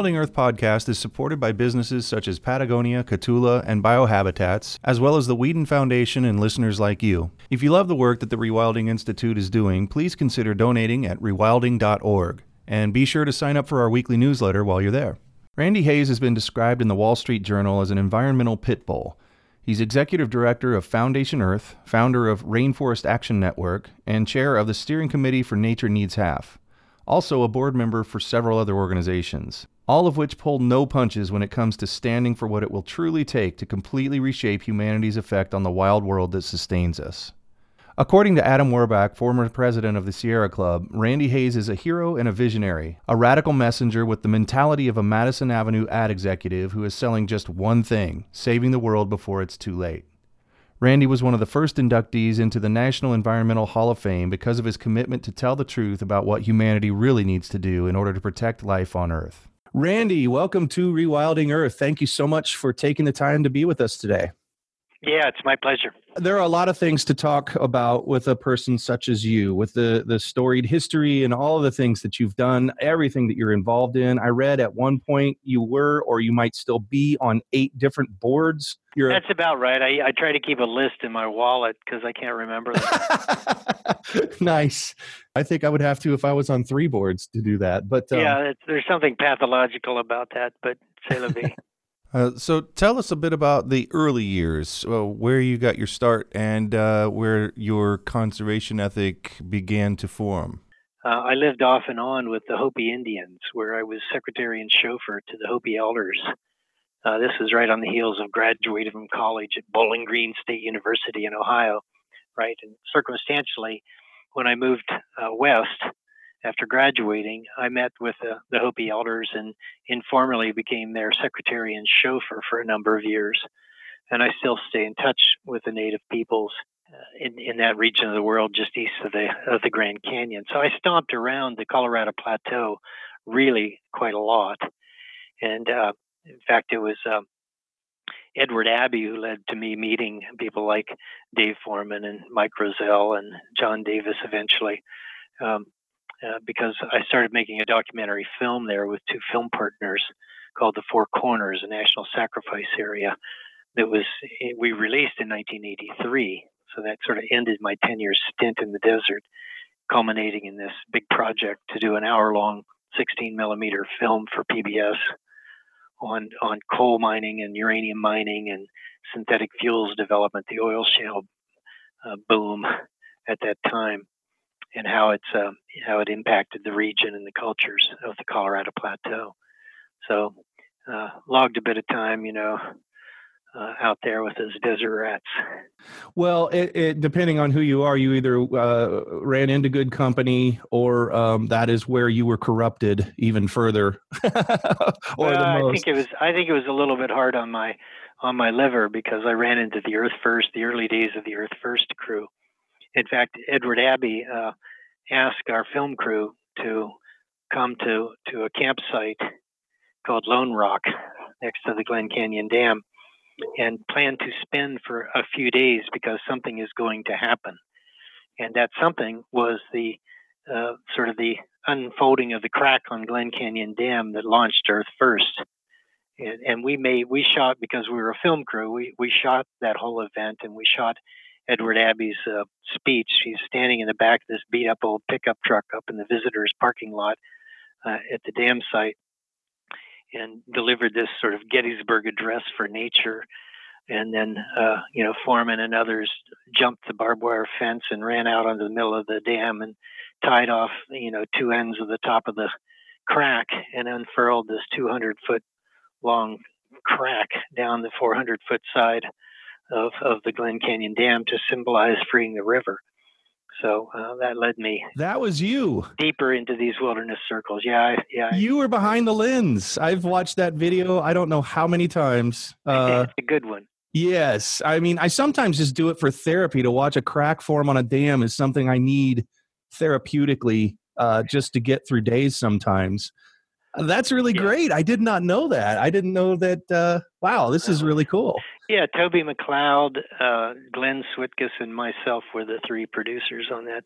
The Rewilding Earth podcast is supported by businesses such as Patagonia, Kahtoola, and Biohabitats, as well as the Weeden Foundation and listeners like you. If you love the work that the Rewilding Institute is doing, please consider donating at rewilding.org. And be sure to sign up for our weekly newsletter while you're there. Randy Hayes has been described in the Wall Street Journal as an environmental pit bull. He's executive director of Foundation Earth, founder of Rainforest Action Network, and chair of the steering committee for Nature Needs Half also a board member for several other organizations, all of which pull no punches when it comes to standing for what it will truly take to completely reshape humanity's effect on the wild world that sustains us. According to Adam Werbach, former president of the Sierra Club, Randy Hayes is a hero and a visionary, a radical messenger with the mentality of a Madison Avenue ad executive who is selling just one thing saving the world before it's too late. Randy was one of the first inductees into the National Environmental Hall of Fame because of his commitment to tell the truth about what humanity really needs to do in order to protect life on Earth. Randy, welcome to Rewilding Earth. Thank you so much for taking the time to be with us today. Yeah, it's my pleasure. There are a lot of things to talk about with a person such as you, with the the storied history and all of the things that you've done, everything that you're involved in. I read at one point you were, or you might still be, on eight different boards. You're That's about right. I, I try to keep a list in my wallet because I can't remember nice. I think I would have to if I was on three boards to do that. But um, yeah, there's something pathological about that. But c'est la vie. Uh, so tell us a bit about the early years, uh, where you got your start and uh, where your conservation ethic began to form. Uh, I lived off and on with the Hopi Indians, where I was secretary and chauffeur to the Hopi elders. Uh, this was right on the heels of graduating from college at Bowling Green State University in Ohio, right? And circumstantially, when I moved west, after graduating, I met with the, the Hopi elders and informally became their secretary and chauffeur for a number of years. And I still stay in touch with the native peoples uh, in, in that region of the world just east of the, of the Grand Canyon. So I stomped around the Colorado Plateau really quite a lot. And uh, in fact, it was um, Edward Abbey who led to me meeting people like Dave Foreman and Mike Roselle and John Davis eventually. Um, uh, because I started making a documentary film there with two film partners called The Four Corners, a national sacrifice area that was eh, we released in 1983. So that sort of ended my 10 year stint in the desert, culminating in this big project to do an hour long 16 millimeter film for PBS on on coal mining and uranium mining and synthetic fuels development, the oil shale uh, boom at that time and how it's um, how it impacted the region and the cultures of the Colorado Plateau. So, uh, logged a bit of time, you know, uh, out there with those desert rats. Well, it, it, depending on who you are, you either uh, ran into good company, or um, that is where you were corrupted even further. well, I think it was. I think it was a little bit hard on my on my liver because I ran into the Earth First, the early days of the Earth First crew, in fact, Edward Abbey uh, asked our film crew to come to, to a campsite called Lone Rock next to the Glen Canyon Dam and plan to spend for a few days because something is going to happen. And that something was the uh, sort of the unfolding of the crack on Glen Canyon Dam that launched Earth first. And, and we made we shot because we were a film crew. We we shot that whole event and we shot Edward Abbey's uh, speech. He's standing in the back of this beat up old pickup truck up in the visitors' parking lot uh, at the dam site and delivered this sort of Gettysburg address for nature. And then, uh, you know, Foreman and others jumped the barbed wire fence and ran out onto the middle of the dam and tied off, you know, two ends of the top of the crack and unfurled this 200 foot long crack down the 400 foot side of, of the Glen Canyon Dam to symbolize freeing the river. So uh, that led me. That was you deeper into these wilderness circles. Yeah, yeah. You were behind the lens. I've watched that video. I don't know how many times. Uh, it's a good one. Yes, I mean, I sometimes just do it for therapy. To watch a crack form on a dam is something I need therapeutically uh, just to get through days sometimes. That's really yeah. great. I did not know that. I didn't know that. Uh, wow, this is really cool. Yeah, Toby McLeod, uh, Glenn Switkes, and myself were the three producers on that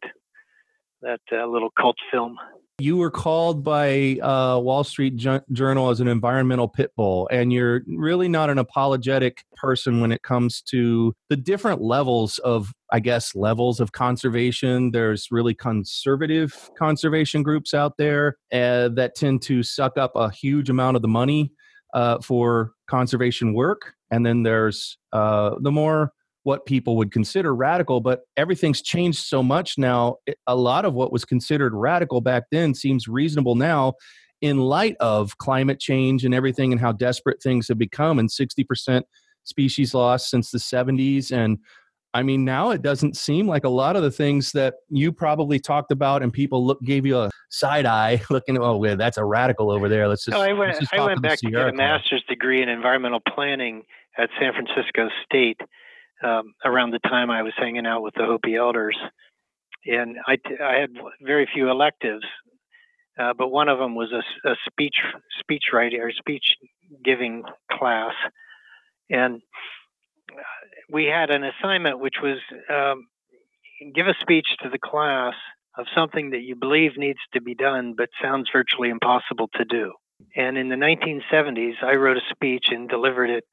that uh, little cult film. You were called by uh, Wall Street Journal as an environmental pit bull, and you're really not an apologetic person when it comes to the different levels of, I guess, levels of conservation. There's really conservative conservation groups out there uh, that tend to suck up a huge amount of the money uh, for conservation work, and then there's uh, the more what people would consider radical, but everything's changed so much now. A lot of what was considered radical back then seems reasonable now in light of climate change and everything and how desperate things have become and 60% species loss since the 70s and I mean, now it doesn't seem like a lot of the things that you probably talked about and people look gave you a side eye looking, oh, well, that's a radical over there. Let's just. Oh, I went, just I went back to get a master's degree in environmental planning at San Francisco State um, around the time I was hanging out with the Hopi elders, and I, I had very few electives, uh, but one of them was a, a speech speech writing or speech giving class, and uh, we had an assignment which was um, give a speech to the class of something that you believe needs to be done but sounds virtually impossible to do. And in the 1970s, I wrote a speech and delivered it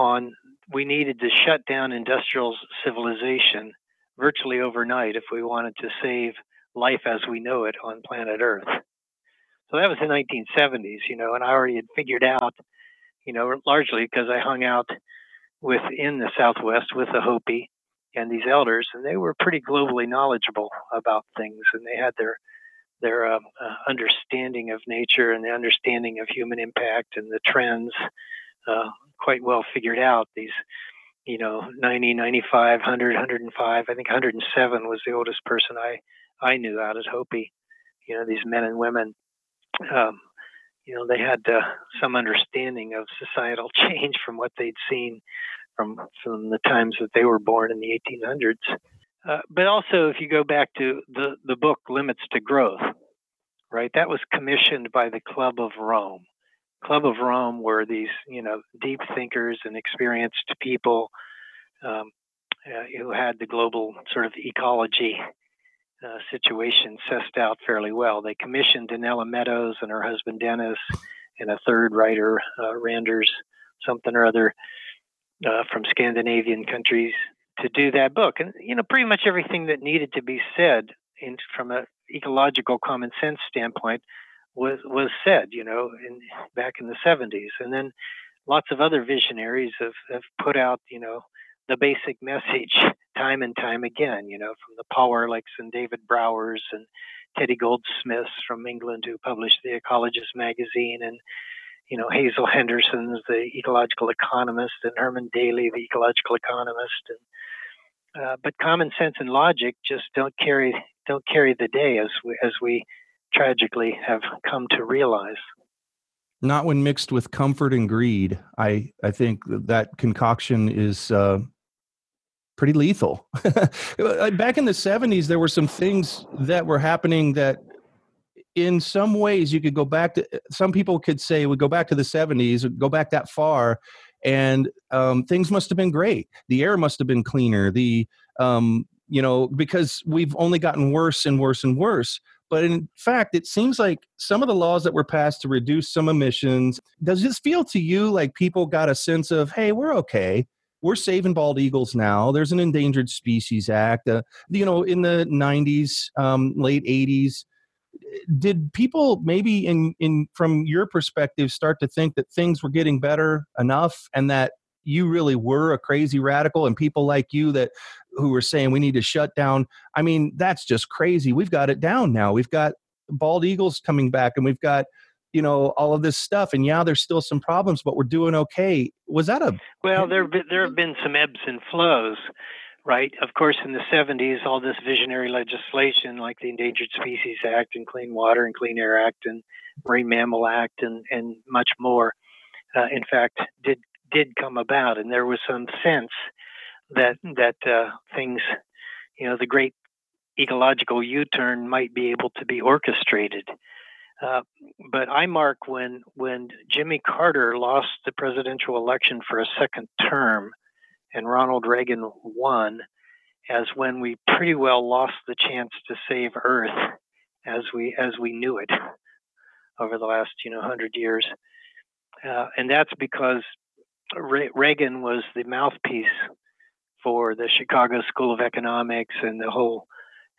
on we needed to shut down industrial civilization virtually overnight if we wanted to save life as we know it on planet Earth. So that was the 1970s, you know, and I already had figured out, you know, largely because I hung out within the Southwest with the Hopi and these elders, and they were pretty globally knowledgeable about things, and they had their their uh, uh, understanding of nature and the understanding of human impact and the trends uh, quite well figured out. These, you know, 90, 95, 100, 105. I think 107 was the oldest person I I knew out at Hopi. You know, these men and women. Um, you know, they had uh, some understanding of societal change from what they'd seen from from the times that they were born in the 1800s. Uh, but also, if you go back to the the book Limits to Growth, right? That was commissioned by the Club of Rome. Club of Rome were these, you know, deep thinkers and experienced people um, uh, who had the global sort of ecology uh, situation sussed out fairly well. They commissioned Donella Meadows and her husband Dennis and a third writer, uh, Randers, something or other, uh, from Scandinavian countries to do that book. And, you know, pretty much everything that needed to be said in, from an ecological common sense standpoint was was said, you know, in back in the 70s, and then lots of other visionaries have, have put out, you know, the basic message time and time again, you know, from the Paul Ehrlichs and David Browers and Teddy Goldsmiths from England who published the Ecologist magazine and you know Hazel Henderson's the ecological economist and Herman Daly the ecological economist. And uh, but common sense and logic just don't carry don't carry the day as we as we tragically have come to realize. Not when mixed with comfort and greed. I, I think that concoction is uh, pretty lethal. Back in the 70s, there were some things that were happening that in some ways you could go back to some people could say we go back to the 70s go back that far and um, things must have been great the air must have been cleaner the um, you know because we've only gotten worse and worse and worse but in fact, it seems like some of the laws that were passed to reduce some emissions, does this feel to you like people got a sense of, hey, we're okay? We're saving bald eagles now. There's an Endangered Species Act. Uh, you know, in the 90s, um, late 80s, did people maybe in in from your perspective start to think that things were getting better enough and that you really were a crazy radical and people like you that who were saying we need to shut down. I mean that's just crazy. We've got it down now. We've got bald eagles coming back and we've got you know all of this stuff and yeah there's still some problems but we're doing okay. Was that a well there there have been some ebbs and flows right? Of course in the 70s all this visionary legislation like the endangered species act and clean water and clean air act and marine mammal act and and much more uh, in fact did did come about, and there was some sense that that uh, things, you know, the great ecological U-turn might be able to be orchestrated. Uh, but I mark when when Jimmy Carter lost the presidential election for a second term, and Ronald Reagan won, as when we pretty well lost the chance to save Earth as we as we knew it over the last you know hundred years, uh, and that's because Re- Reagan was the mouthpiece for the Chicago School of Economics and the whole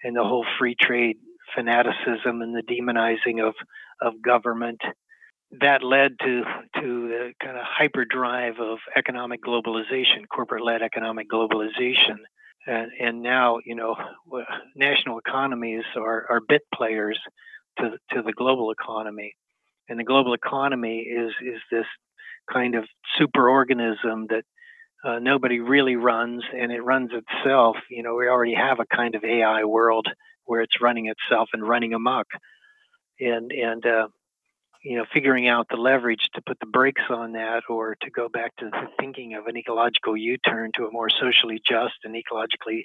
and the whole free trade fanaticism and the demonizing of of government. That led to to the kind of hyperdrive of economic globalization, corporate-led economic globalization, and and now you know national economies are are bit players to to the global economy, and the global economy is is this kind of superorganism that uh, nobody really runs, and it runs itself. You know, we already have a kind of AI world where it's running itself and running amok, and and uh, you know, figuring out the leverage to put the brakes on that, or to go back to thinking of an ecological U-turn to a more socially just and ecologically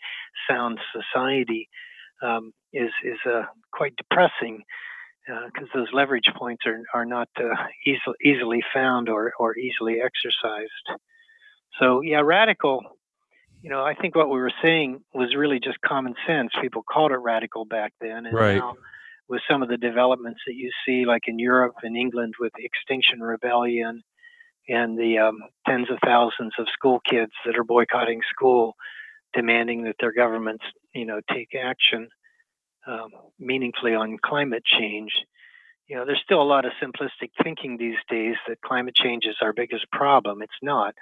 sound society, um, is is uh, quite depressing because uh, those leverage points are are not uh, easily easily found or or easily exercised. So yeah, radical. You know, I think what we were saying was really just common sense. People called it radical back then, and right. now with some of the developments that you see, like in Europe and England with Extinction Rebellion and the um, tens of thousands of school kids that are boycotting school, demanding that their governments, you know, take action um, meaningfully on climate change. You know, there's still a lot of simplistic thinking these days that climate change is our biggest problem. It's not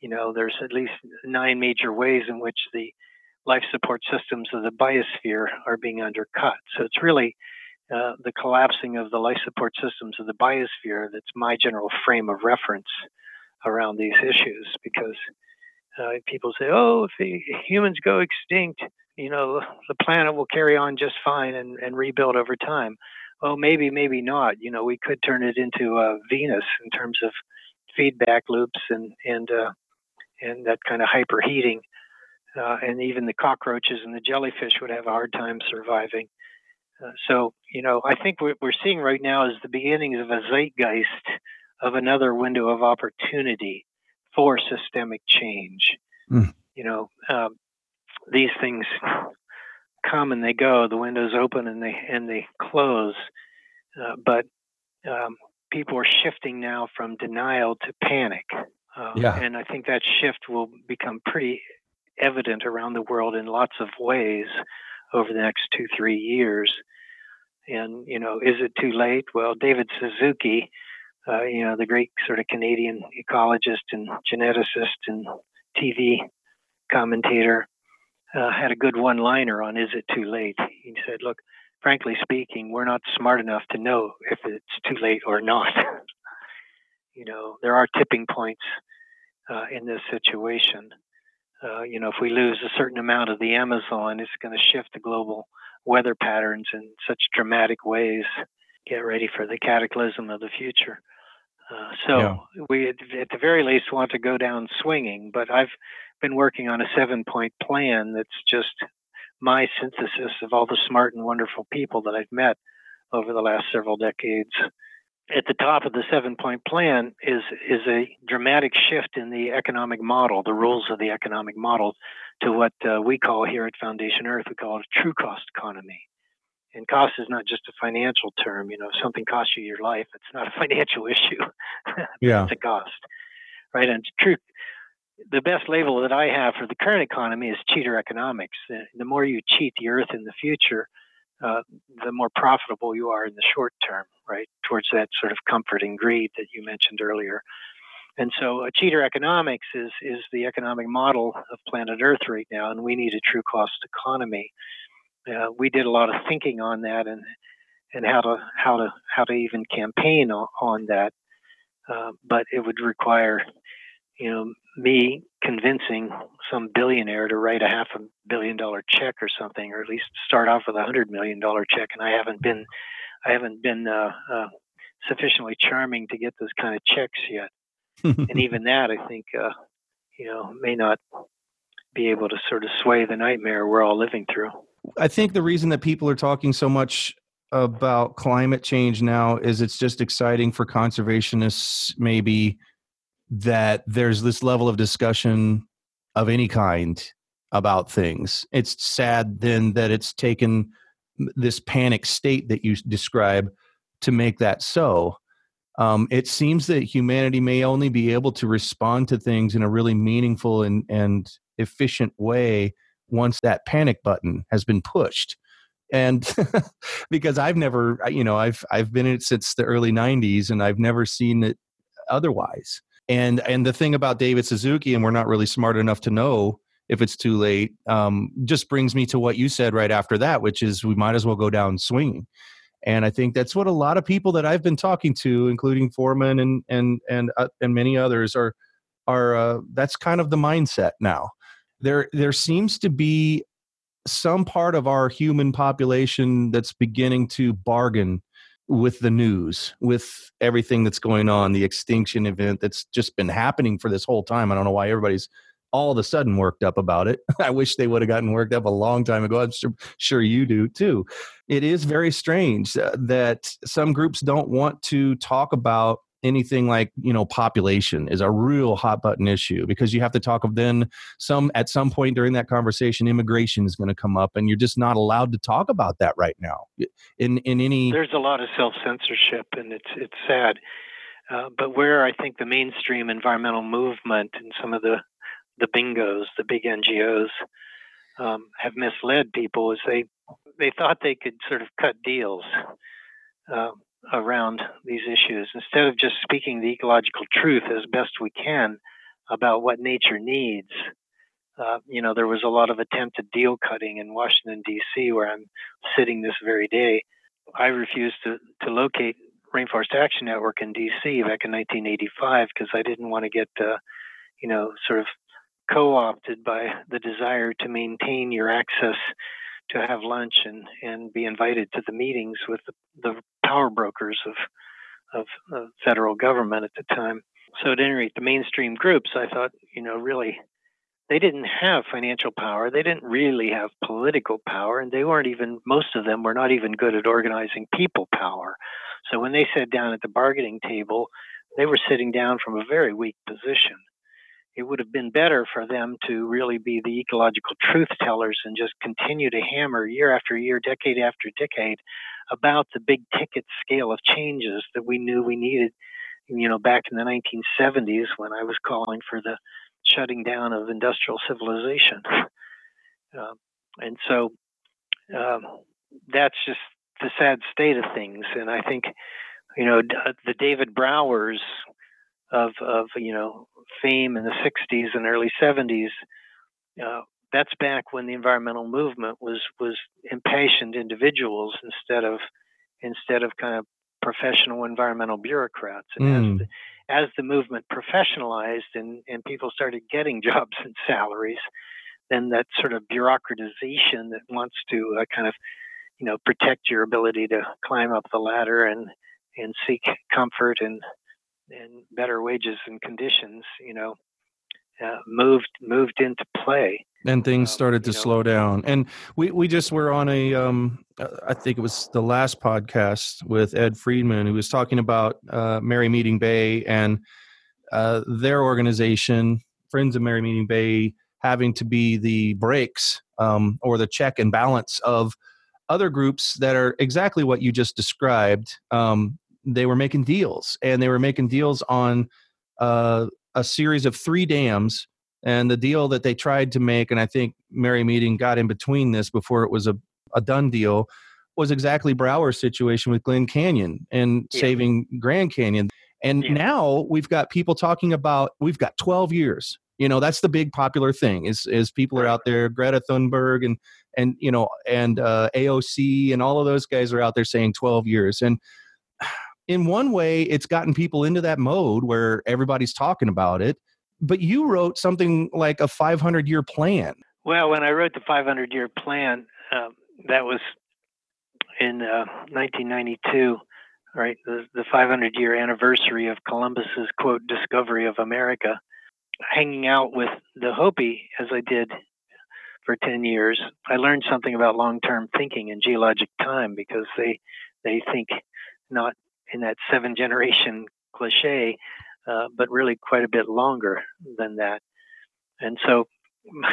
you know, there's at least nine major ways in which the life support systems of the biosphere are being undercut. So it's really uh, the collapsing of the life support systems of the biosphere that's my general frame of reference around these issues because uh, people say, oh, if the humans go extinct, you know, the planet will carry on just fine and, and rebuild over time. Oh, maybe, maybe not. You know, we could turn it into uh, Venus in terms of feedback loops and and uh, and that kind of hyperheating. Uh, and even the cockroaches and the jellyfish would have a hard time surviving. Uh, so, you know, I think what we're seeing right now is the beginnings of a zeitgeist of another window of opportunity for systemic change. Mm. You know, um, these things come and they go. The windows open and they and they close. Uh, but um, people are shifting now from denial to panic. Uh, yeah. And I think that shift will become pretty evident around the world in lots of ways over the next two, three years. And, you know, is it too late? Well, David Suzuki, uh, you know, the great sort of Canadian ecologist and geneticist and TV commentator, uh, had a good one liner on Is It Too Late? He said, Look, frankly speaking, we're not smart enough to know if it's too late or not. you know, there are tipping points uh, in this situation. Uh, you know, if we lose a certain amount of the Amazon, it's going to shift the global weather patterns in such dramatic ways. Get ready for the cataclysm of the future. Uh, so yeah. we, at the very least, want to go down swinging. But I've been working on a seven-point plan that's just my synthesis of all the smart and wonderful people that I've met over the last several decades at the top of the seven point plan is is a dramatic shift in the economic model, the rules of the economic model, to what uh, we call here at Foundation Earth, we call it a true cost economy. And cost is not just a financial term. You know, if something costs you your life, it's not a financial issue. yeah, it's a cost, right? And true. The best label that I have for the current economy is cheater economics. The, the more you cheat the earth in the future, uh, the more profitable you are in the short term, right? Towards that sort of comfort and greed that you mentioned earlier. And so, a cheater economics is is the economic model of planet Earth right now, and we need a true cost economy. Uh, we did a lot of thinking on that, and and how to how to how to even campaign on, on that. Uh, but it would require, you know, me convincing some billionaire to write a half a billion dollar check or something, or at least start off with a hundred million dollar check. And I haven't been, I haven't been uh, uh, sufficiently charming to get those kind of checks yet. and even that, I think, uh, you know, may not be able to sort of sway the nightmare we're all living through. I think the reason that people are talking so much about climate change now is it's just exciting for conservationists, maybe that there's this level of discussion of any kind about things. It's sad then that it's taken this panic state that you describe to make that so. Um, it seems that humanity may only be able to respond to things in a really meaningful and, and efficient way once that panic button has been pushed and because i've never you know i've i've been in it since the early 90s and i've never seen it otherwise and and the thing about david suzuki and we're not really smart enough to know if it's too late um, just brings me to what you said right after that which is we might as well go down swinging. And i think that's what a lot of people that i've been talking to including foreman and and and uh, and many others are are uh, that's kind of the mindset now. There there seems to be some part of our human population that's beginning to bargain with the news, with everything that's going on, the extinction event that's just been happening for this whole time. I don't know why everybody's all of a sudden worked up about it. I wish they would have gotten worked up a long time ago. I'm sure, sure you do too. It is very strange uh, that some groups don't want to talk about anything like you know population is a real hot button issue because you have to talk of then some at some point during that conversation immigration is going to come up and you're just not allowed to talk about that right now. In in any there's a lot of self censorship and it's it's sad. Uh, but where I think the mainstream environmental movement and some of the the bingos the big NGOs um, have misled people is they they thought they could sort of cut deals. Uh, around these issues instead of just speaking the ecological truth as best we can about what nature needs. Uh, you know, there was a lot of attempted deal cutting in Washington, D.C., where I'm sitting this very day. I refused to, to locate Rainforest Action Network in D.C. back in 1985 because I didn't want to get, uh, you know, sort of co opted by the desire to maintain your access to have lunch and, and be invited to the meetings with the, the power brokers of, of the federal government at the time. So at any rate, the mainstream groups, I thought, you know, really, they didn't have financial power. They didn't really have political power, and they weren't even. Most of them were not even good at organizing people power. So when they sat down at the bargaining table, they were sitting down from a very weak position it would have been better for them to really be the ecological truth tellers and just continue to hammer year after year, decade after decade about the big ticket scale of changes that we knew we needed, you know, back in the 1970s when I was calling for the shutting down of industrial civilization. Uh, and so um, that's just the sad state of things. And I think, you know, the David Browers of of you know fame in the 60s and early 70s. Uh, that's back when the environmental movement was was impassioned individuals instead of instead of kind of professional environmental bureaucrats. And mm. as, the, as the movement professionalized and, and people started getting jobs and salaries, then that sort of bureaucratization that wants to uh, kind of you know protect your ability to climb up the ladder and and seek comfort and and better wages and conditions, you know, uh, moved moved into play. And things um, started to know. slow down. And we, we just were on a, um, I think it was the last podcast with Ed Friedman, who was talking about uh, Merry Meeting Bay and uh, their organization, Friends of Merry Meeting Bay, having to be the brakes um, or the check and balance of other groups that are exactly what you just described um, they were making deals and they were making deals on uh, a series of three dams and the deal that they tried to make and i think merry meeting got in between this before it was a, a done deal was exactly brower's situation with glen canyon and yeah. saving grand canyon and yeah. now we've got people talking about we've got 12 years you know that's the big popular thing is is people are out there greta thunberg and and you know and uh, aoc and all of those guys are out there saying 12 years and in one way, it's gotten people into that mode where everybody's talking about it. But you wrote something like a 500 year plan. Well, when I wrote the 500 year plan, uh, that was in uh, 1992, right? The, the 500 year anniversary of Columbus's quote discovery of America. Hanging out with the Hopi as I did for 10 years, I learned something about long-term thinking and geologic time because they they think not in that seven generation cliche, uh, but really quite a bit longer than that. And so,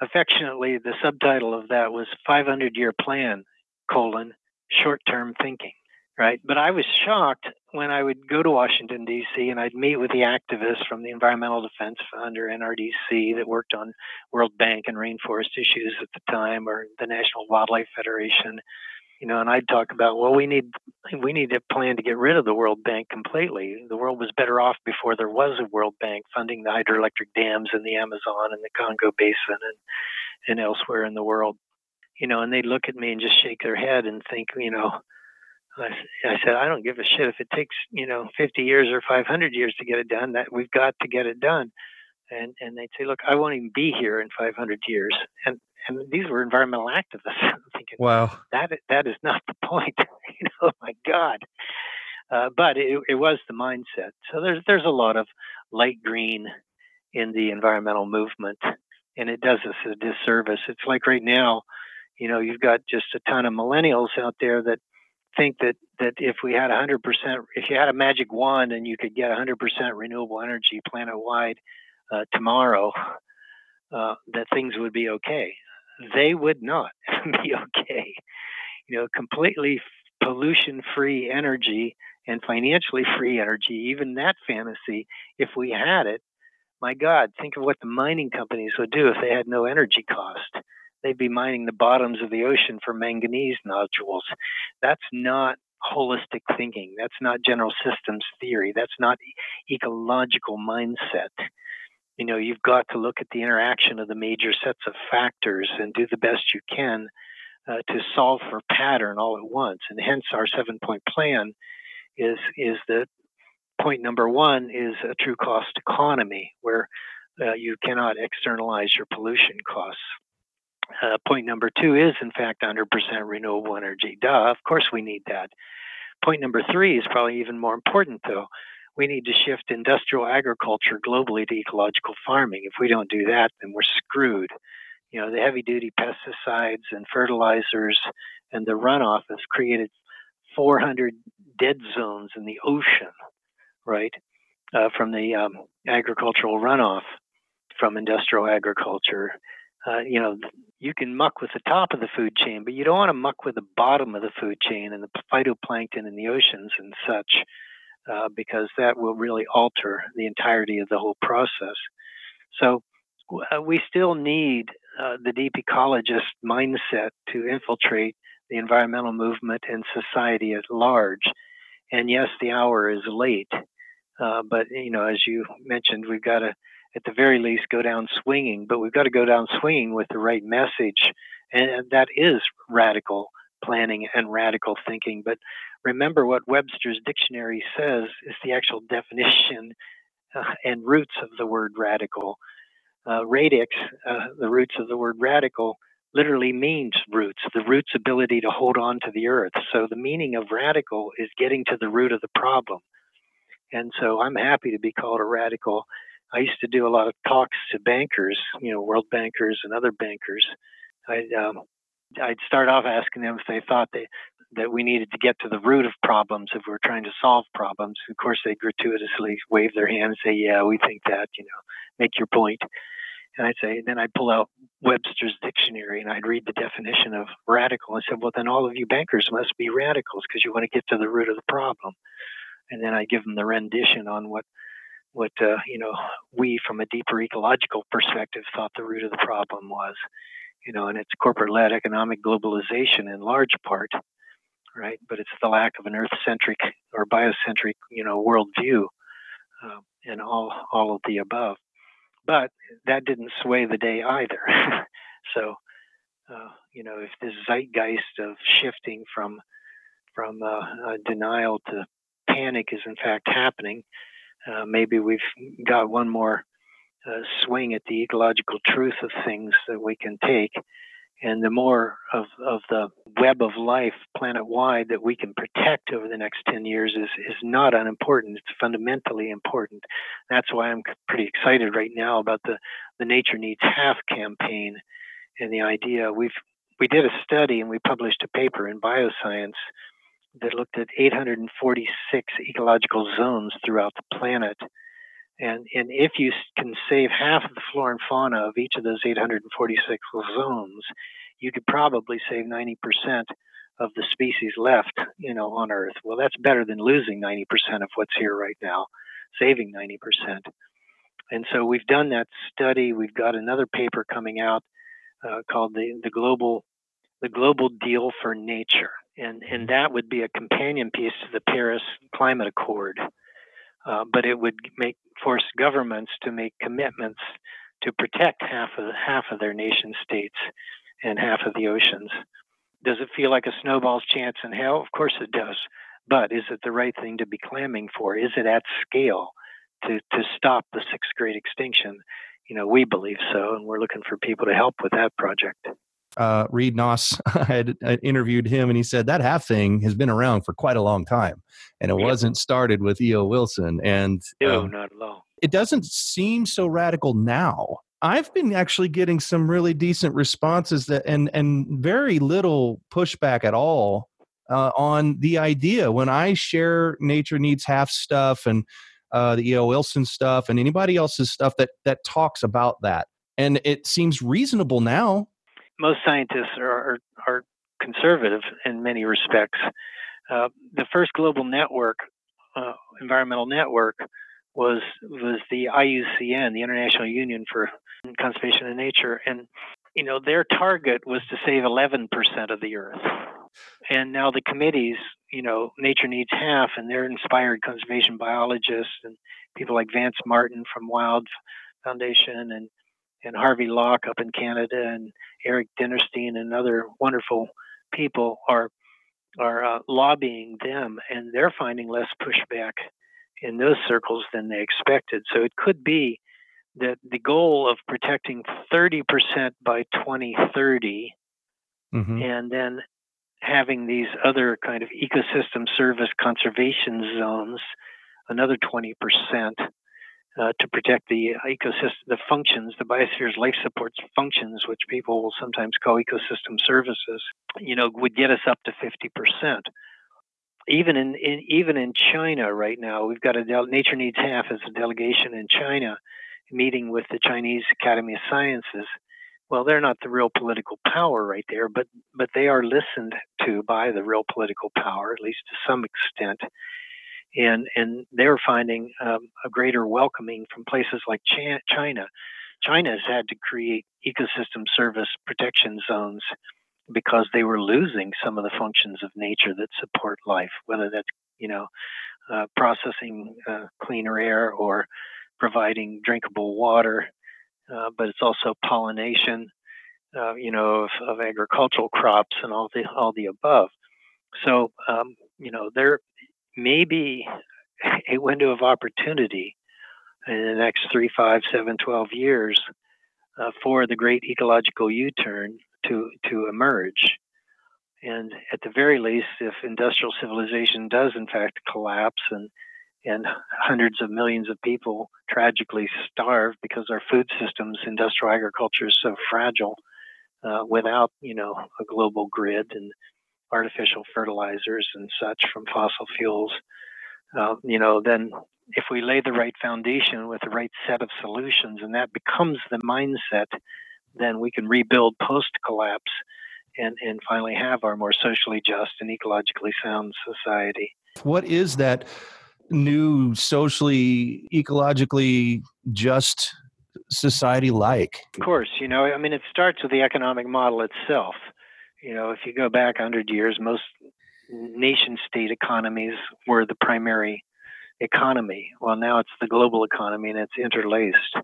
affectionately, the subtitle of that was 500 year plan colon short term thinking right? But I was shocked when I would go to Washington, D.C., and I'd meet with the activists from the Environmental Defense Fund or NRDC that worked on World Bank and rainforest issues at the time, or the National Wildlife Federation. You know, and I'd talk about, well, we need we need a plan to get rid of the World Bank completely. The world was better off before there was a World Bank funding the hydroelectric dams in the Amazon and the Congo Basin and and elsewhere in the world. You know, and they'd look at me and just shake their head and think, you know, I, I said, I don't give a shit if it takes, you know, 50 years or 500 years to get it done. That we've got to get it done. And and they'd say, look, I won't even be here in 500 years. And and these were environmental activists. I'm thinking, wow, that that is not the point. you know, my God. Uh, but it, it was the mindset. So there's there's a lot of light green in the environmental movement, and it does us a disservice. It's like right now, you know, you've got just a ton of millennials out there that think that that if we had 100%, if you had a magic wand and you could get 100% renewable energy planet wide uh, tomorrow, uh, that things would be okay. They would not be okay. You know, completely pollution free energy and financially free energy, even that fantasy, if we had it, my God, think of what the mining companies would do if they had no energy cost they'd be mining the bottoms of the ocean for manganese nodules. That's not holistic thinking. That's not general systems theory. That's not ecological mindset. You know, you've got to look at the interaction of the major sets of factors and do the best you can uh, to solve for pattern all at once. And hence, our seven-point plan is is that point number one is a true cost economy, where uh, you cannot externalize your pollution costs. Uh, point number two is, in fact, 100% renewable energy. Duh, of course we need that. Point number three is probably even more important, though. We need to shift industrial agriculture globally to ecological farming. If we don't do that, then we're screwed. You know, the heavy duty pesticides and fertilizers and the runoff has created 400 dead zones in the ocean, right, uh, from the um, agricultural runoff from industrial agriculture. Uh, you know, you can muck with the top of the food chain, but you don't want to muck with the bottom of the food chain and the phytoplankton in the oceans and such, uh, because that will really alter the entirety of the whole process. So uh, we still need uh, the deep ecologist mindset to infiltrate the environmental movement and society at large. And yes, the hour is late, uh, but you know, as you mentioned, we've got to at the very least go down swinging, but we've got to go down swinging with the right message. And that is radical planning and radical thinking. But remember what Webster's dictionary says is the actual definition uh, and roots of the word radical. Uh, radix, uh, the roots of the word radical, literally means roots, the root's ability to hold on to the earth. So the meaning of radical is getting to the root of the problem. And so I'm happy to be called a radical I used to do a lot of talks to bankers, you know, world bankers and other bankers. I'd, um, I'd start off asking them if they thought they, that we needed to get to the root of problems if we're trying to solve problems. Of course, they gratuitously wave their hand and say, "Yeah, we think that." You know, make your point. And I'd say, and then I'd pull out Webster's dictionary and I'd read the definition of radical. and said, well, then all of you bankers must be radicals because you want to get to the root of the problem. And then I give them the rendition on what what uh, you know we from a deeper ecological perspective thought the root of the problem was you know and it's corporate-led economic globalization in large part right? But it's the lack of an earth-centric or biocentric you know worldview uh, and all all of the above. But that didn't sway the day either. So uh, you know if this zeitgeist of shifting from from uh, denial to panic is in fact happening uh, maybe we've got one more uh, swing at the ecological truth of things that we can take. And the more of, of the web of life planet wide that we can protect over the next 10 years is, is not unimportant. It's fundamentally important. That's why I'm pretty excited right now about the, the Nature Needs Half campaign. And the idea we've we did a study and we published a paper in Bioscience that looked at 846 ecological zones throughout the planet. And, and if you can save half of the flora and fauna of each of those 846 zones, you could probably save 90% of the species left, you know, on Earth. Well, that's better than losing 90% of what's here right now, saving 90%. And so we've done that study. We've got another paper coming out uh, called the, the global the global deal for nature, and and that would be a companion piece to the Paris Climate Accord. Uh, but it would make force governments to make commitments to protect half of half of their nation states and half of the oceans. Does it feel like a snowball's chance in hell? Of course it does. But is it the right thing to be clamming for? Is it at scale to, to stop the sixth great extinction? You know, we believe so, and we're looking for people to help with that project. Uh, Reed Noss, I had interviewed him, and he said that half thing has been around for quite a long time, and it wasn't started with E.O. Wilson. And no, um, not at all. It doesn't seem so radical now. I've been actually getting some really decent responses that and and very little pushback at all uh, on the idea when I share nature needs half stuff and uh, the E.O. Wilson stuff and anybody else's stuff that that talks about that, and it seems reasonable now. Most scientists are are, are conservative in many respects. Uh, the first global network, uh, environmental network, was was the IUCN, the International Union for Conservation of Nature, and you know their target was to save 11% of the Earth. And now the committees, you know, Nature Needs Half, and they're inspired conservation biologists and people like Vance Martin from Wild Foundation and and Harvey Locke up in Canada and Eric Dinerstein and other wonderful people are are uh, lobbying them, and they're finding less pushback in those circles than they expected. So it could be that the goal of protecting 30% by 2030 mm-hmm. and then having these other kind of ecosystem service conservation zones, another 20%. Uh, to protect the ecosystem, the functions, the biosphere's life supports functions, which people will sometimes call ecosystem services, you know, would get us up to 50% even in, in, even in China right now, we've got a Nature Needs Half as a delegation in China meeting with the Chinese Academy of Sciences. Well, they're not the real political power right there, but but they are listened to by the real political power, at least to some extent, and and they're finding um, a greater welcoming from places like China. China has had to create ecosystem service protection zones because they were losing some of the functions of nature that support life, whether that's you know uh, processing uh, cleaner air or providing drinkable water, uh, but it's also pollination, uh, you know, of, of, agricultural crops and all the all the above. So um, you know there may be a window of opportunity in the next three, five, seven, twelve years uh, for the great ecological U-turn to to emerge. And at the very least, if industrial civilization does in fact collapse and and hundreds of millions of people tragically starve because our food systems, industrial agriculture is so fragile uh, without, you know, a global grid and artificial fertilizers and such from fossil fuels. Uh, you know, then if we lay the right foundation with the right set of solutions and that becomes the mindset then we can rebuild post collapse and, and finally have our more socially just and ecologically sound society. What is that new socially, ecologically just society like? Of course, you know, I mean, it starts with the economic model itself. You know, if you go back 100 years, most nation state economies were the primary economy. Well, now it's the global economy and it's interlaced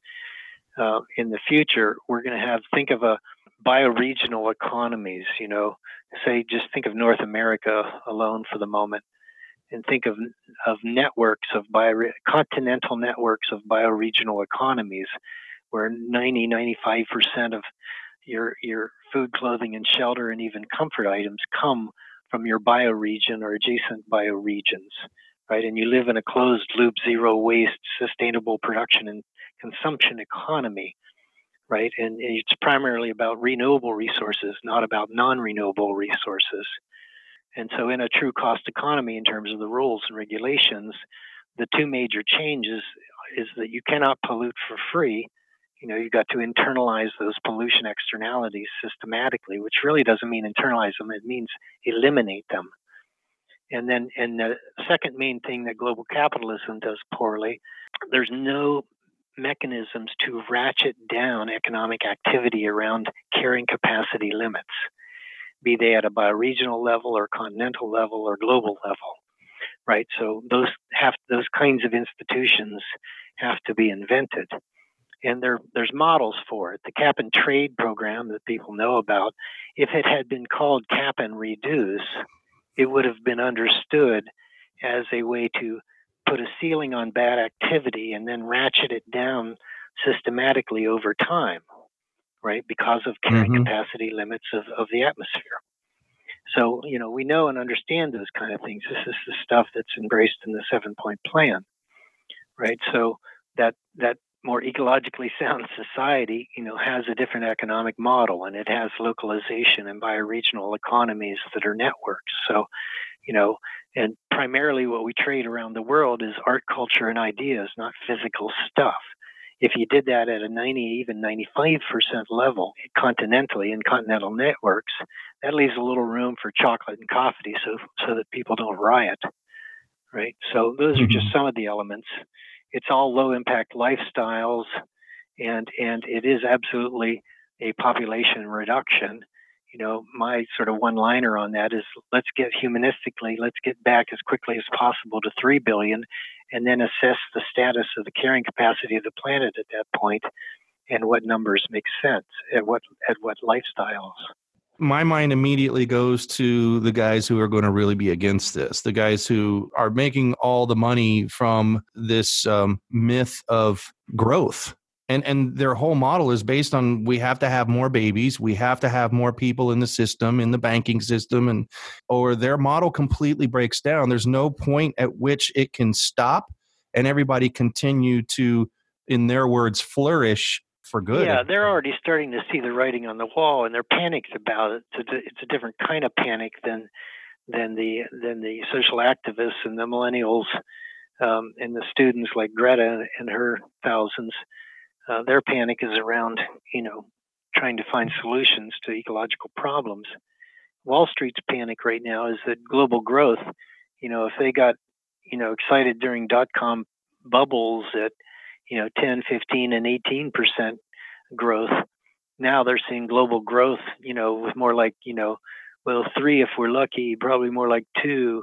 uh, in the future, we're going to have think of a bioregional economies. You know, say just think of North America alone for the moment, and think of of networks of bio continental networks of bioregional economies, where 90 95 percent of your your food, clothing, and shelter, and even comfort items come from your bioregion or adjacent bioregions, right? And you live in a closed loop, zero waste, sustainable production and consumption economy, right? And it's primarily about renewable resources, not about non renewable resources. And so, in a true cost economy, in terms of the rules and regulations, the two major changes is that you cannot pollute for free. You know, you've got to internalize those pollution externalities systematically, which really doesn't mean internalize them, it means eliminate them. And then, and the second main thing that global capitalism does poorly, there's no mechanisms to ratchet down economic activity around carrying capacity limits, be they at a bioregional level or continental level or global level. Right, so those have those kinds of institutions have to be invented, and there there's models for it. The cap and trade program that people know about, if it had been called cap and reduce, it would have been understood as a way to put a ceiling on bad activity and then ratchet it down systematically over time, right? Because of carrying mm-hmm. capacity limits of, of the atmosphere. So, you know, we know and understand those kind of things. This is the stuff that's embraced in the seven point plan, right? So that that more ecologically sound society, you know, has a different economic model and it has localization and bioregional economies that are networks. So, you know, and primarily what we trade around the world is art, culture, and ideas, not physical stuff. If you did that at a 90, even 95% level continentally in continental networks, that leaves a little room for chocolate and coffee so, so that people don't riot, right? So those are just mm-hmm. some of the elements. It's all low impact lifestyles, and, and it is absolutely a population reduction. You know, my sort of one liner on that is let's get humanistically, let's get back as quickly as possible to 3 billion and then assess the status of the carrying capacity of the planet at that point and what numbers make sense at what at what lifestyles my mind immediately goes to the guys who are going to really be against this the guys who are making all the money from this um, myth of growth. And and their whole model is based on we have to have more babies we have to have more people in the system in the banking system and or their model completely breaks down. There's no point at which it can stop and everybody continue to in their words flourish for good yeah they're already starting to see the writing on the wall and they're panicked about it it's a, it's a different kind of panic than than the than the social activists and the millennials um, and the students like greta and her thousands uh, their panic is around, you know, trying to find solutions to ecological problems. Wall Street's panic right now is that global growth, you know, if they got, you know, excited during dot com bubbles at, you know, 10, 15, and 18 percent growth, now they're seeing global growth, you know, with more like, you know, well, three if we're lucky, probably more like two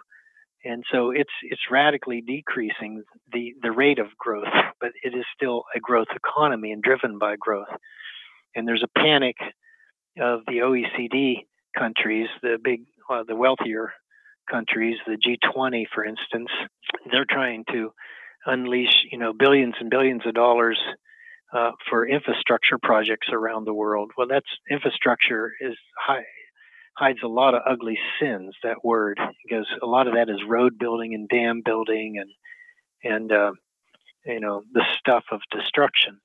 and so it's it's radically decreasing the the rate of growth, but it is still a growth economy and driven by growth. And there's a panic of the OECD countries, the big, uh, the wealthier countries, the G20, for instance. They're trying to unleash, you know, billions and billions of dollars uh, for infrastructure projects around the world. Well, that's infrastructure is high hides a lot of ugly sins. That word, because a lot of that is road building and dam building and and uh, you know the stuff of destruction,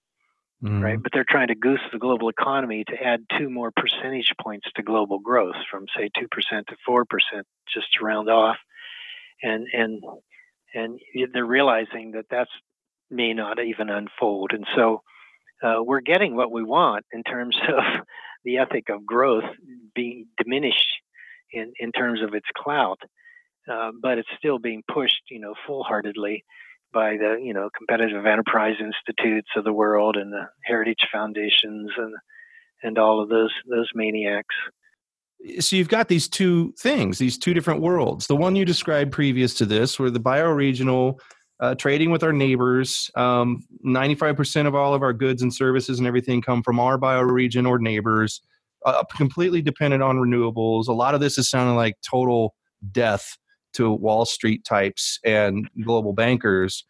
mm. right? But they're trying to goose the global economy to add two more percentage points to global growth, from say two percent to four percent, just to round off, and and and they're realizing that that's may not even unfold, and so. Uh, we're getting what we want in terms of the ethic of growth being diminished in, in terms of its clout, uh, but it's still being pushed, you know, full-heartedly by the, you know, competitive enterprise institutes of the world and the heritage foundations and and all of those those maniacs. So you've got these two things, these two different worlds. The one you described previous to this, where the bioregional uh, trading with our neighbors. Um, 95% of all of our goods and services and everything come from our bioregion or neighbors, uh, completely dependent on renewables. A lot of this is sounding like total death to Wall Street types and global bankers.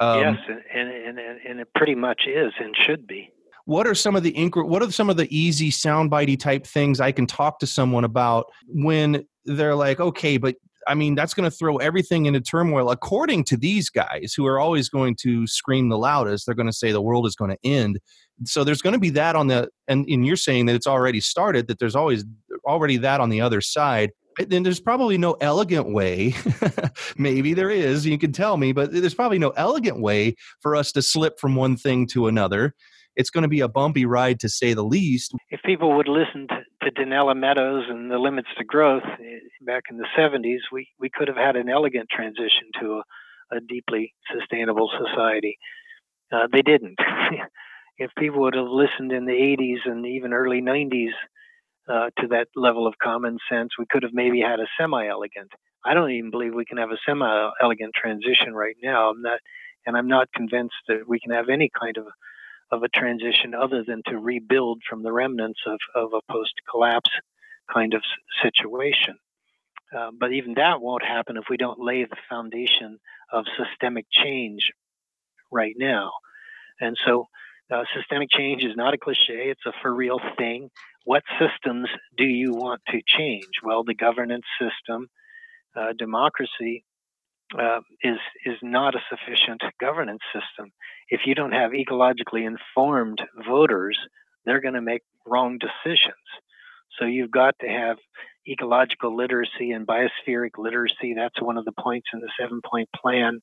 Um, yes, and, and, and, and it pretty much is and should be. What are some of the inc- what are some of the easy soundbitey type things I can talk to someone about when they're like, okay, but I mean, that's going to throw everything into turmoil. According to these guys, who are always going to scream the loudest, they're going to say the world is going to end. So there's going to be that on the, and, and you're saying that it's already started. That there's always already that on the other side. Then there's probably no elegant way. maybe there is. You can tell me, but there's probably no elegant way for us to slip from one thing to another it's going to be a bumpy ride to say the least. If people would listen to, Donella Meadows and the limits to growth eh, back in the 70s, we, we could have had an elegant transition to a, a deeply sustainable society. Uh, they didn't. if people would have listened in the 80s and even early 90s uh, to that level of common sense, we could have maybe had a semi elegant. I don't even believe we can have a semi elegant transition right now. I'm not, and I'm not convinced that we can have any kind of of a transition other than to rebuild from the remnants of, of a post collapse kind of situation. Uh, but even that won't happen if we don't lay the foundation of systemic change right now. And so, uh, systemic change is not a cliche, it's a for real thing. What systems do you want to change? Well, the governance system, uh, democracy uh, is is not a sufficient governance system. If you don't have ecologically informed voters, they're going to make wrong decisions. So you've got to have ecological literacy and biospheric literacy. That's one of the points in the seven point plan,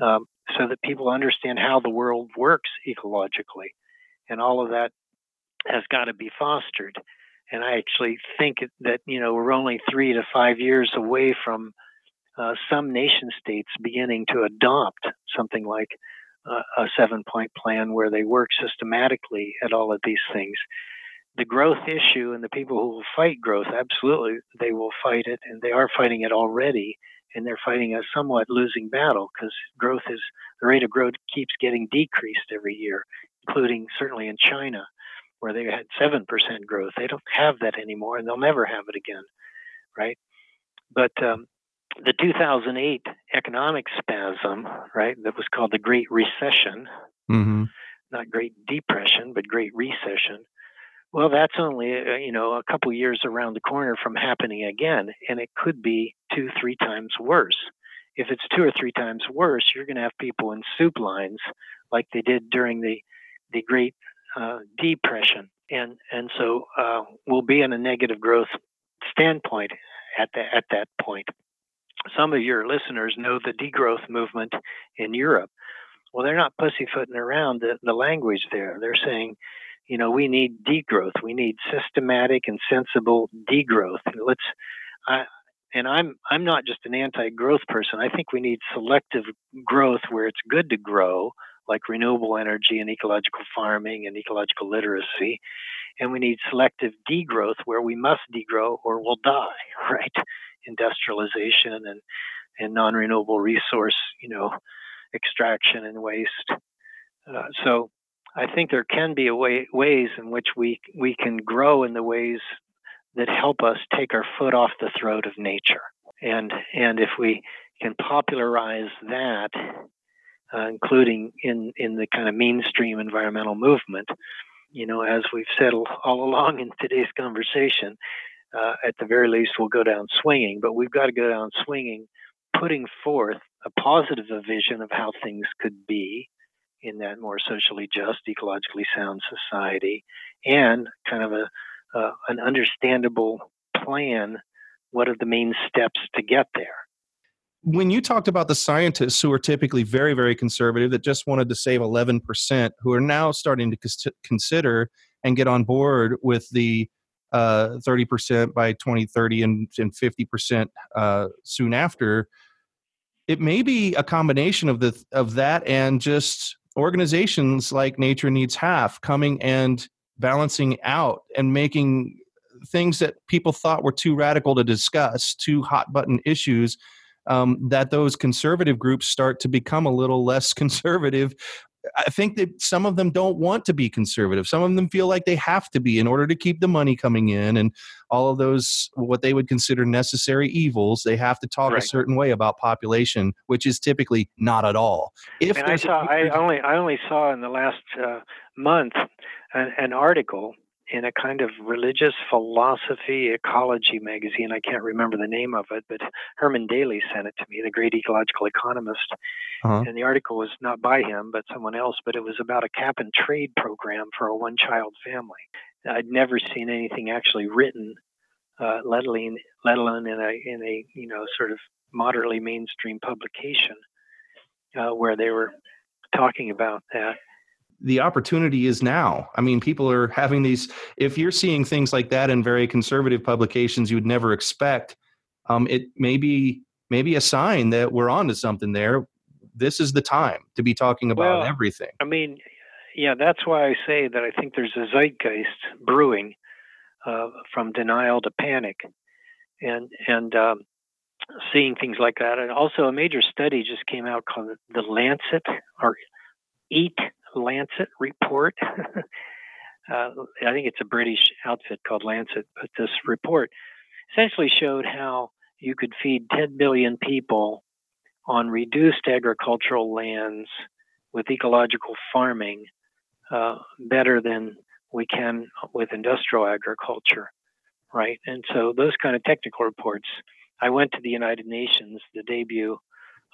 um, so that people understand how the world works ecologically, and all of that has got to be fostered. And I actually think that you know we're only three to five years away from uh, some nation states beginning to adopt something like uh, a seven point plan where they work systematically at all of these things. The growth issue and the people who will fight growth, absolutely, they will fight it, and they are fighting it already, and they're fighting a somewhat losing battle because growth is the rate of growth keeps getting decreased every year, including certainly in China, where they had 7% growth. They don't have that anymore, and they'll never have it again, right? But um, the 2008 economic spasm, right, that was called the Great Recession, mm-hmm. not Great Depression, but Great Recession. Well, that's only uh, you know a couple years around the corner from happening again, and it could be two, three times worse. If it's two or three times worse, you're going to have people in soup lines like they did during the the Great uh, Depression, and and so uh, we'll be in a negative growth standpoint at the, at that point some of your listeners know the degrowth movement in Europe. Well, they're not pussyfooting around the, the language there. They're saying, you know, we need degrowth. We need systematic and sensible degrowth. Let's, I, and I'm I'm not just an anti-growth person. I think we need selective growth where it's good to grow, like renewable energy and ecological farming and ecological literacy, and we need selective degrowth where we must degrow or we'll die, right? Industrialization and and non-renewable resource, you know, extraction and waste. Uh, so I think there can be way, ways in which we we can grow in the ways that help us take our foot off the throat of nature. And and if we can popularize that, uh, including in in the kind of mainstream environmental movement, you know, as we've said all along in today's conversation, uh, at the very least, we'll go down swinging. But we've got to go down swinging, putting forth a positive vision of how things could be in that more socially just, ecologically sound society, and kind of a uh, an understandable plan. What are the main steps to get there? When you talked about the scientists who are typically very, very conservative that just wanted to save 11%, who are now starting to consider and get on board with the uh, 30% by 2030 and, and 50% uh, soon after it may be a combination of the of that and just organizations like nature needs half coming and balancing out and making things that people thought were too radical to discuss too hot button issues um, that those conservative groups start to become a little less conservative I think that some of them don't want to be conservative. Some of them feel like they have to be in order to keep the money coming in and all of those what they would consider necessary evils. They have to talk right. a certain way about population, which is typically not at all. If and I saw, a, I only I only saw in the last uh, month an, an article in a kind of religious philosophy ecology magazine. I can't remember the name of it, but Herman Daly sent it to me, the great ecological economist. Uh-huh. And the article was not by him, but someone else, but it was about a cap and trade program for a one child family. I'd never seen anything actually written, uh, let alone let alone in a in a you know sort of moderately mainstream publication uh, where they were talking about that the opportunity is now. I mean, people are having these. If you're seeing things like that in very conservative publications, you would never expect. Um, it may be maybe a sign that we're on to something there. This is the time to be talking about well, everything. I mean, yeah, that's why I say that I think there's a zeitgeist brewing uh, from denial to panic, and and um, seeing things like that. And also, a major study just came out called the Lancet or Eat Lancet report. uh, I think it's a British outfit called Lancet, but this report essentially showed how you could feed 10 billion people on reduced agricultural lands with ecological farming uh, better than we can with industrial agriculture, right? And so those kind of technical reports. I went to the United Nations, the debut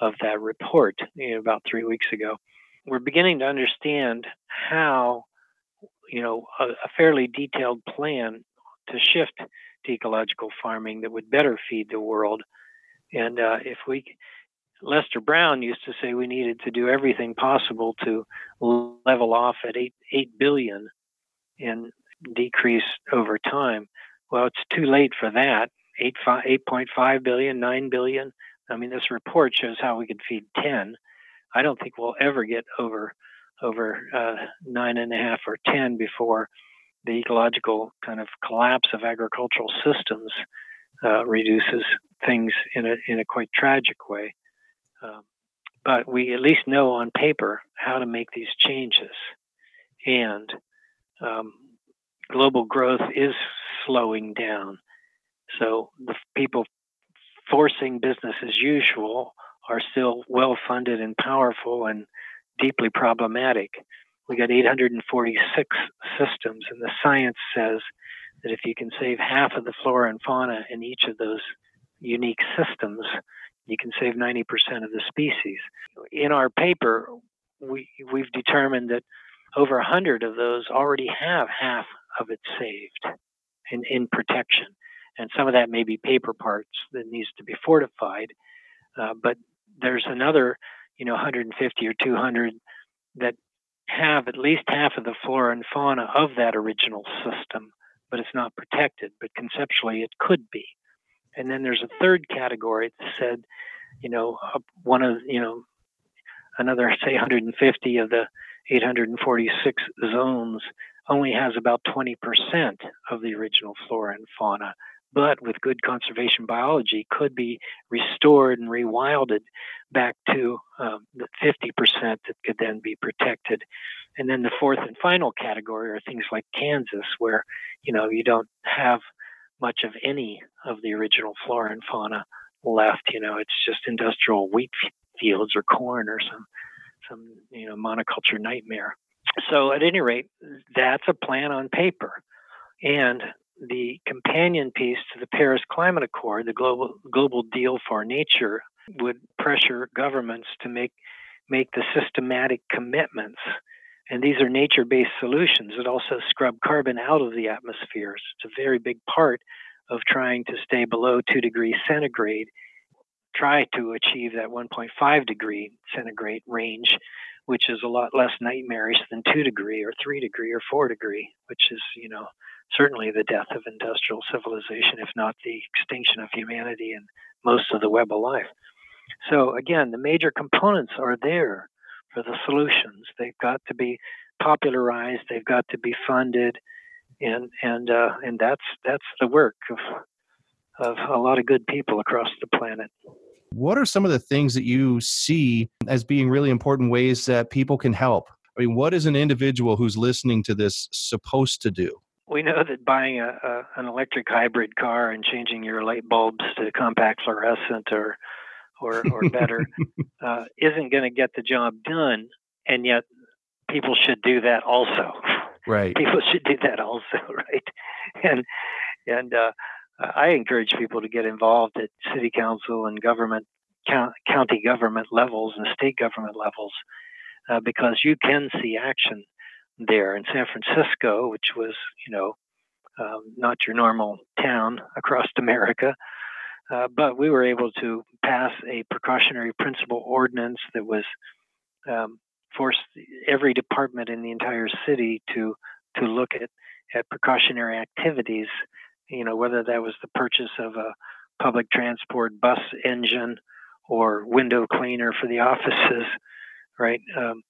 of that report, you know, about three weeks ago, we're beginning to understand how, you know, a, a fairly detailed plan to shift to ecological farming that would better feed the world. And uh, if we, Lester Brown used to say we needed to do everything possible to level off at eight eight billion and decrease over time. Well, it's too late for that. Eight five eight point five billion, nine billion. I mean, this report shows how we could feed ten. I don't think we'll ever get over over uh, nine and a half or ten before the ecological kind of collapse of agricultural systems uh, reduces things in a in a quite tragic way. Um, but we at least know on paper how to make these changes, and um, global growth is slowing down. So the people forcing business as usual are still well funded and powerful and deeply problematic. We got 846 systems, and the science says that if you can save half of the flora and fauna in each of those unique systems, you can save 90% of the species. In our paper, we, we've determined that over 100 of those already have half of it saved in, in protection. And some of that may be paper parks that needs to be fortified. Uh, but there's another, you know, 150 or 200 that have at least half of the flora and fauna of that original system, but it's not protected. But conceptually, it could be. And then there's a third category that said, you know, uh, one of, you know, another, say, 150 of the 846 zones only has about 20% of the original flora and fauna but with good conservation biology could be restored and rewilded back to um, the 50% that could then be protected. And then the fourth and final category are things like Kansas, where you know you don't have much of any of the original flora and fauna left. You know, it's just industrial wheat fields or corn or some some you know monoculture nightmare. So at any rate, that's a plan on paper. And the companion piece to the Paris Climate Accord, the global global deal for nature, would pressure governments to make make the systematic commitments. And these are nature-based solutions that also scrub carbon out of the atmosphere. it's a very big part of trying to stay below two degrees centigrade. Try to achieve that 1.5 degree centigrade range, which is a lot less nightmarish than two degree or three degree or four degree, which is you know certainly the death of industrial civilization, if not the extinction of humanity and most of the web of life. So, again, the major components are there for the solutions. They've got to be popularized, they've got to be funded, and, and, uh, and that's, that's the work of, of a lot of good people across the planet. What are some of the things that you see as being really important ways that people can help I mean, what is an individual who's listening to this supposed to do? We know that buying a, a an electric hybrid car and changing your light bulbs to compact fluorescent or or, or better uh, isn't going to get the job done, and yet people should do that also. Right. People should do that also, right? And and uh, I encourage people to get involved at city council and government, county government levels and state government levels, uh, because you can see action there in San Francisco, which was, you know, um, not your normal town across America. Uh, but we were able to pass a precautionary principle ordinance that was um, forced every department in the entire city to to look at at precautionary activities. You know, whether that was the purchase of a public transport bus engine or window cleaner for the offices, right? Um,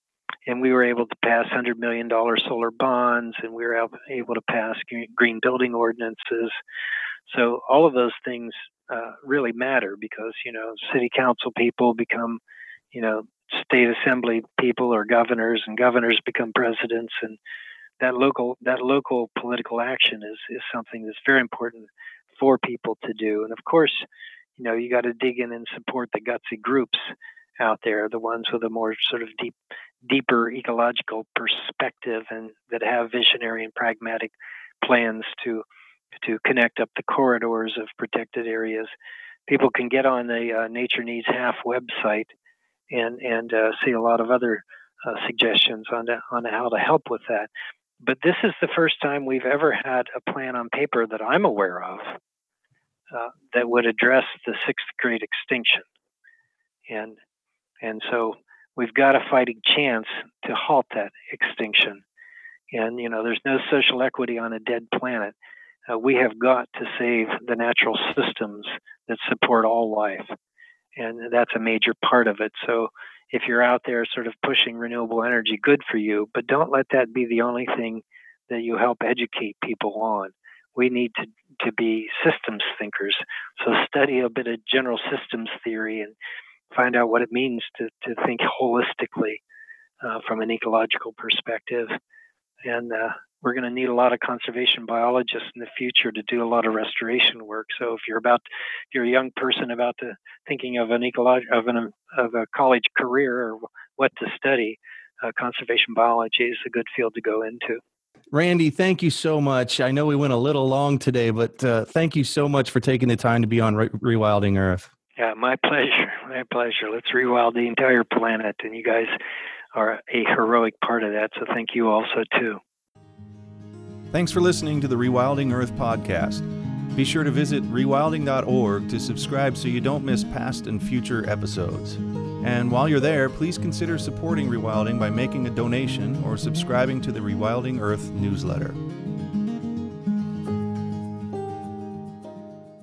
and we were able to pass $100 million solar bonds, and we were able to pass green building ordinances. So all of those things uh, really matter because you know city council people become, you know, state assembly people or governors, and governors become presidents, and that local that local political action is is something that's very important for people to do. And of course, you know, you got to dig in and support the gutsy groups out there, the ones with a more sort of deep, deeper ecological perspective and that have visionary and pragmatic plans to to connect up the corridors of protected areas. People can get on the uh, Nature Needs Half website and and uh, see a lot of other uh, suggestions on to, on how to help with that. But this is the first time we've ever had a plan on paper that I'm aware of uh, that would address the sixth great extinction. And and so we've got a fighting chance to halt that extinction. And, you know, there's no social equity on a dead planet. Uh, we have got to save the natural systems that support all life. And that's a major part of it. So if you're out there sort of pushing renewable energy, good for you, but don't let that be the only thing that you help educate people on. We need to, to be systems thinkers. So study a bit of general systems theory and find out what it means to, to think holistically uh, from an ecological perspective. And uh, we're going to need a lot of conservation biologists in the future to do a lot of restoration work. So if you're about, if you're a young person about to thinking of an ecological of an of a college career or what to study, uh, conservation biology is a good field to go into. Randy, thank you so much. I know we went a little long today, but uh, thank you so much for taking the time to be on Re- Rewilding Earth. Yeah, my pleasure. My pleasure. Let's rewild the entire planet, and you guys are a heroic part of that. So thank you also too. Thanks for listening to the Rewilding Earth podcast. Be sure to visit rewilding.org to subscribe so you don't miss past and future episodes. And while you're there, please consider supporting Rewilding by making a donation or subscribing to the Rewilding Earth newsletter.